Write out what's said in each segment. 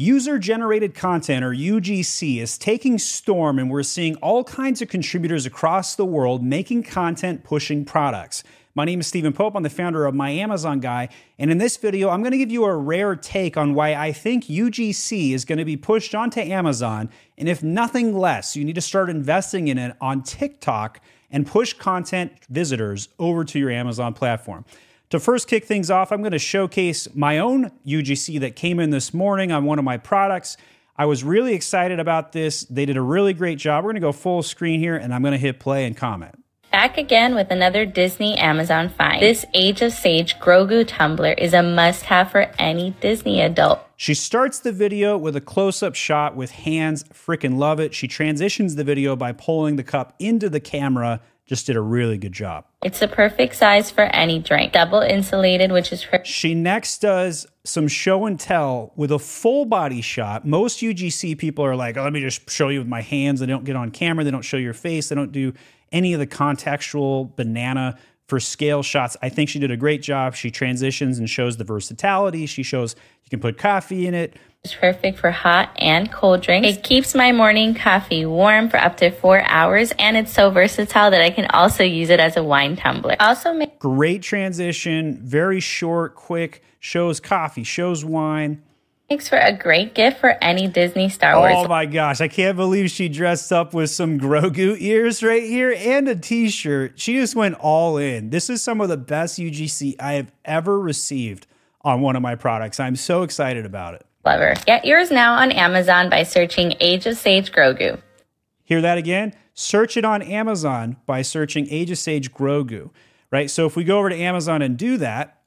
User generated content, or UGC, is taking storm, and we're seeing all kinds of contributors across the world making content pushing products. My name is Steven Pope. I'm the founder of My Amazon Guy. And in this video, I'm going to give you a rare take on why I think UGC is going to be pushed onto Amazon. And if nothing less, you need to start investing in it on TikTok and push content visitors over to your Amazon platform. To first kick things off, I'm going to showcase my own UGC that came in this morning on one of my products. I was really excited about this. They did a really great job. We're going to go full screen here and I'm going to hit play and comment. Back again with another Disney Amazon find. This Age of Sage Grogu tumbler is a must have for any Disney adult. She starts the video with a close up shot with hands. Freaking love it. She transitions the video by pulling the cup into the camera just did a really good job. It's the perfect size for any drink. Double insulated, which is perfect. She next does some show and tell with a full body shot. Most UGC people are like, oh, let me just show you with my hands. They don't get on camera. They don't show your face. They don't do any of the contextual banana for scale shots. I think she did a great job. She transitions and shows the versatility. She shows you can put coffee in it, it's perfect for hot and cold drinks. It keeps my morning coffee warm for up to four hours, and it's so versatile that I can also use it as a wine tumbler. Also, make great transition, very short, quick. Shows coffee, shows wine. Makes for a great gift for any Disney Star oh Wars. Oh my gosh, I can't believe she dressed up with some Grogu ears right here and a t shirt. She just went all in. This is some of the best UGC I have ever received on one of my products. I'm so excited about it. Clever. Get yours now on Amazon by searching Age of Sage Grogu. Hear that again? Search it on Amazon by searching Age of Sage Grogu, right? So if we go over to Amazon and do that,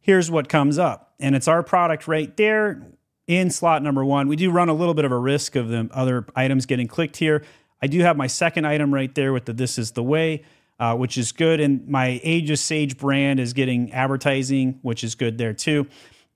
here's what comes up. And it's our product right there in slot number one. We do run a little bit of a risk of the other items getting clicked here. I do have my second item right there with the This is the Way, uh, which is good. And my Age of Sage brand is getting advertising, which is good there too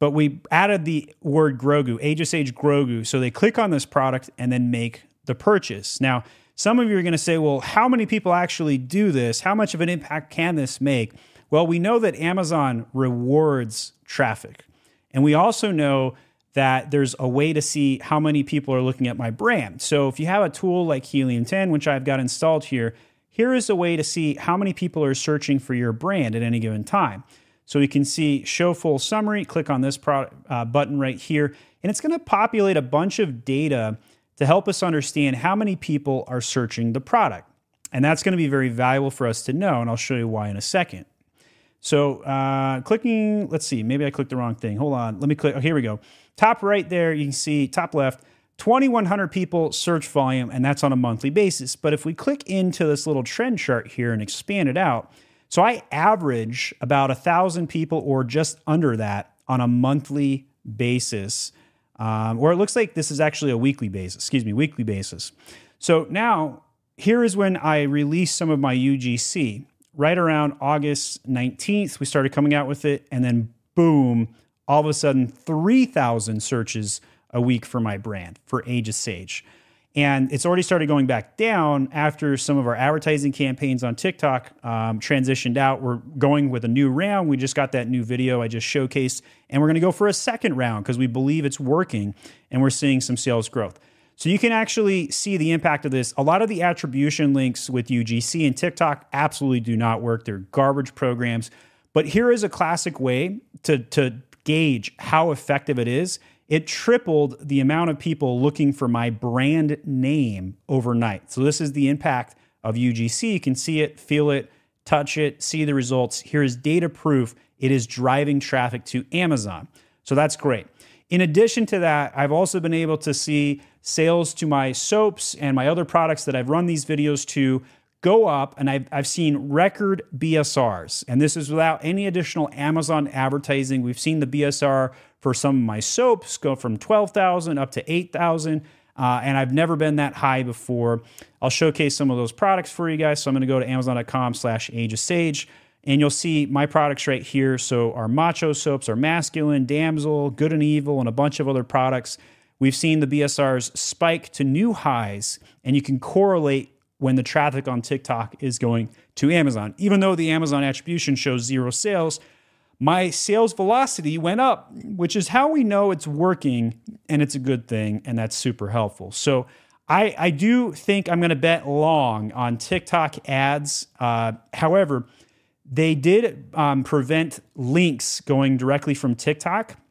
but we added the word Grogu, Age of Sage Grogu. So they click on this product and then make the purchase. Now, some of you are going to say, well, how many people actually do this? How much of an impact can this make? Well, we know that Amazon rewards traffic. And we also know that there's a way to see how many people are looking at my brand. So if you have a tool like Helium 10, which I've got installed here, here is a way to see how many people are searching for your brand at any given time. So you can see show full summary, click on this product, uh, button right here, and it's going to populate a bunch of data to help us understand how many people are searching the product. And that's going to be very valuable for us to know, and I'll show you why in a second. So uh, clicking, let's see, maybe I clicked the wrong thing. Hold on, let me click. Oh, here we go. Top right there, you can see top left, 2,100 people search volume, and that's on a monthly basis. But if we click into this little trend chart here and expand it out, so I average about a thousand people or just under that on a monthly basis. Um, or it looks like this is actually a weekly basis, excuse me, weekly basis. So now here is when I release some of my UGC. Right around August 19th, we started coming out with it, and then boom, all of a sudden 3,000 searches a week for my brand for Age of Sage. And it's already started going back down after some of our advertising campaigns on TikTok um, transitioned out. We're going with a new round. We just got that new video I just showcased, and we're going to go for a second round because we believe it's working and we're seeing some sales growth. So you can actually see the impact of this. A lot of the attribution links with UGC and TikTok absolutely do not work. They're garbage programs. But here is a classic way to, to gauge how effective it is it tripled the amount of people looking for my brand name overnight. So, this is the impact of UGC. You can see it, feel it, touch it, see the results. Here is data proof it is driving traffic to Amazon. So, that's great. In addition to that, I've also been able to see sales to my soaps and my other products that I've run these videos to go up, and I've, I've seen record BSRs. And this is without any additional Amazon advertising. We've seen the BSR for some of my soaps go from 12,000 up to 8,000. Uh, and I've never been that high before. I'll showcase some of those products for you guys. So I'm going to go to amazon.com slash age of sage and you'll see my products right here. So our macho soaps, our masculine, damsel, good and evil, and a bunch of other products. We've seen the BSRs spike to new highs, and you can correlate when the traffic on TikTok is going to Amazon. Even though the Amazon attribution shows zero sales, my sales velocity went up, which is how we know it's working and it's a good thing. And that's super helpful. So I, I do think I'm going to bet long on TikTok ads. Uh, however, they did um, prevent links going directly from TikTok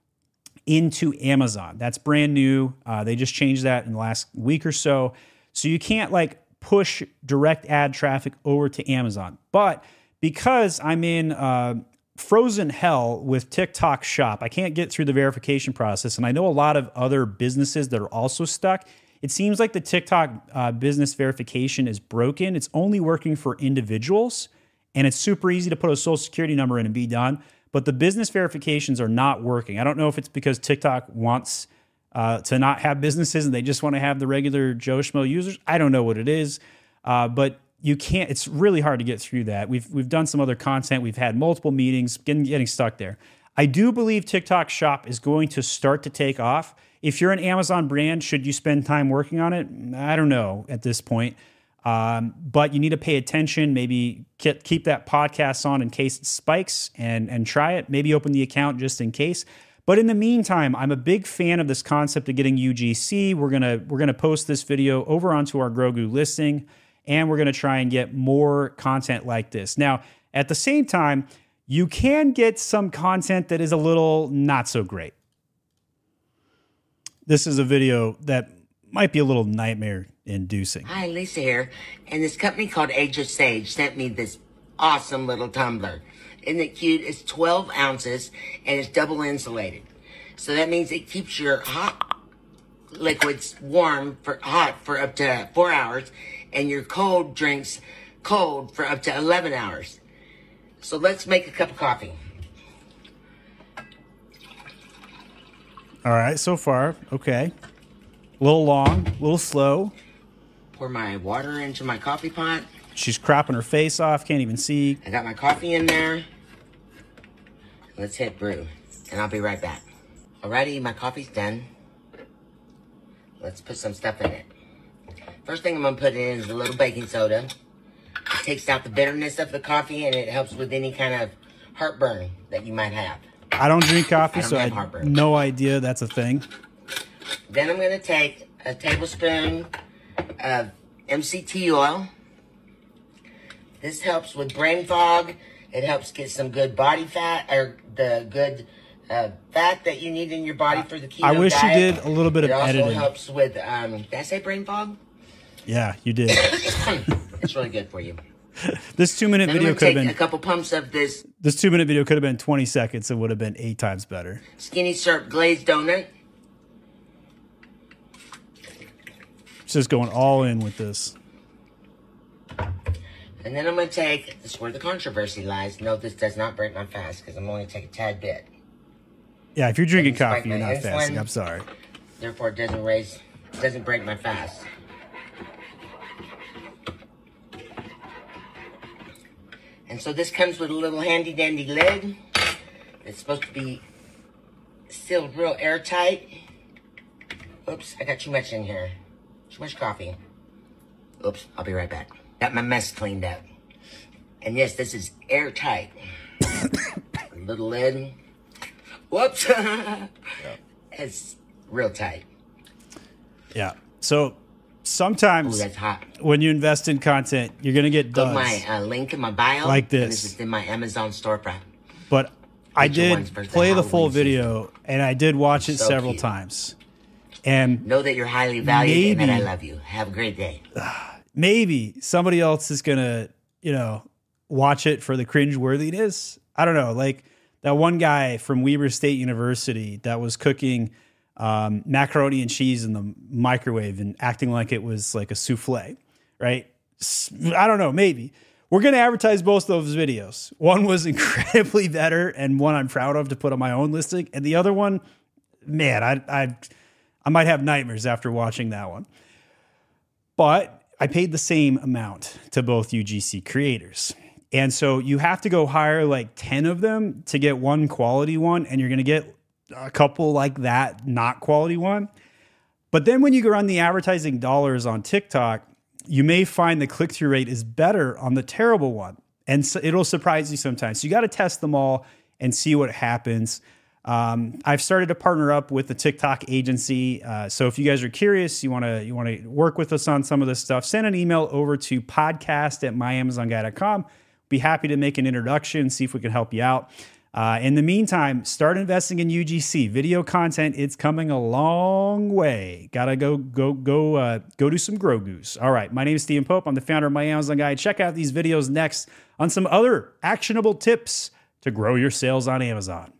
into Amazon. That's brand new. Uh, they just changed that in the last week or so. So you can't like push direct ad traffic over to Amazon. But because I'm in uh, frozen hell with TikTok Shop, I can't get through the verification process. And I know a lot of other businesses that are also stuck. It seems like the TikTok uh, business verification is broken. It's only working for individuals, and it's super easy to put a social security number in and be done. But the business verifications are not working. I don't know if it's because TikTok wants uh, to not have businesses and they just want to have the regular Joe Schmo users. I don't know what it is, uh, but you can't. It's really hard to get through that. We've we've done some other content. We've had multiple meetings, getting getting stuck there. I do believe TikTok Shop is going to start to take off. If you're an Amazon brand, should you spend time working on it? I don't know at this point. Um, but you need to pay attention. Maybe keep that podcast on in case it spikes and, and try it. Maybe open the account just in case. But in the meantime, I'm a big fan of this concept of getting UGC. We're gonna we're gonna post this video over onto our Grogu listing, and we're gonna try and get more content like this. Now, at the same time, you can get some content that is a little not so great. This is a video that might be a little nightmare inducing. Hi, Lisa here. And this company called Age of Sage sent me this awesome little tumbler. Isn't it cute? It's 12 ounces and it's double insulated. So that means it keeps your hot liquids warm for hot for up to four hours and your cold drinks cold for up to 11 hours. So let's make a cup of coffee. All right, so far, okay. A little long, a little slow. Pour my water into my coffee pot. She's cropping her face off, can't even see. I got my coffee in there. Let's hit brew, and I'll be right back. Alrighty, my coffee's done. Let's put some stuff in it. First thing I'm gonna put in is a little baking soda. It takes out the bitterness of the coffee and it helps with any kind of heartburn that you might have. I don't drink coffee, I don't so I have heartburn. no idea that's a thing. Then I'm gonna take a tablespoon of MCT oil. This helps with brain fog. It helps get some good body fat or the good uh, fat that you need in your body for the keto I wish you did a little bit of editing. it also helps with um, did I say brain fog? Yeah, you did. It's really good for you. this two minute Then video could have been a couple pumps of this this two minute video could have been 20 seconds. It would have been eight times better. skinny syrup glazed donut. It's just going all in with this. And then I'm going to take, this is where the controversy lies. No, this does not break my fast because I'm only take a tad bit. Yeah, if you're drinking coffee, you're not fasting. I'm sorry. Therefore, it doesn't raise, doesn't break my fast. And so this comes with a little handy dandy lid. It's supposed to be sealed real airtight. Oops, I got too much in here. Much coffee. Oops, I'll be right back. Got my mess cleaned up. And yes, this is airtight. little lid. Whoops. It's real tight. Yeah. So Ooh, sometimes that's hot. when you invest in content, you're going to get duds. to my uh, link in my bio. Like and this. This is in my Amazon storefront. But I Get your ones did play the full Halloween season. video and I did watch it So several cute. times. And Know that you're highly valued and that I love you. Have a great day. maybe somebody else is gonna, you know, watch it for the cringeworthy it is. I don't know. Like that one guy from Weber State University that was cooking um, macaroni and cheese in the microwave and acting like it was like a souffle, right? I don't know. Maybe we're gonna advertise both of those videos. One was incredibly better, and one I'm proud of to put on my own listing, and the other one, man, I I I might have nightmares after watching that one but I paid the same amount to both UGC creators. And so you have to go hire like 10 of them to get one quality one, and you're going to get a couple like that, not quality one. But then when you go run the advertising dollars on TikTok, you may find the click through rate is better on the terrible one. And so it'll surprise you sometimes. So you got to test them all and see what happens. Um, I've started to partner up with the TikTok agency. Uh, so if you guys are curious, you want to you want to work with us on some of this stuff, send an email over to podcast at myamazonguy.com. Be happy to make an introduction, see if we can help you out. Uh, in the meantime, start investing in UGC video content. It's coming a long way. Gotta go, go, go, uh, go do some grow goose. All right, my name is Steven Pope. I'm the founder of My Amazon Guy. Check out these videos next on some other actionable tips to grow your sales on Amazon.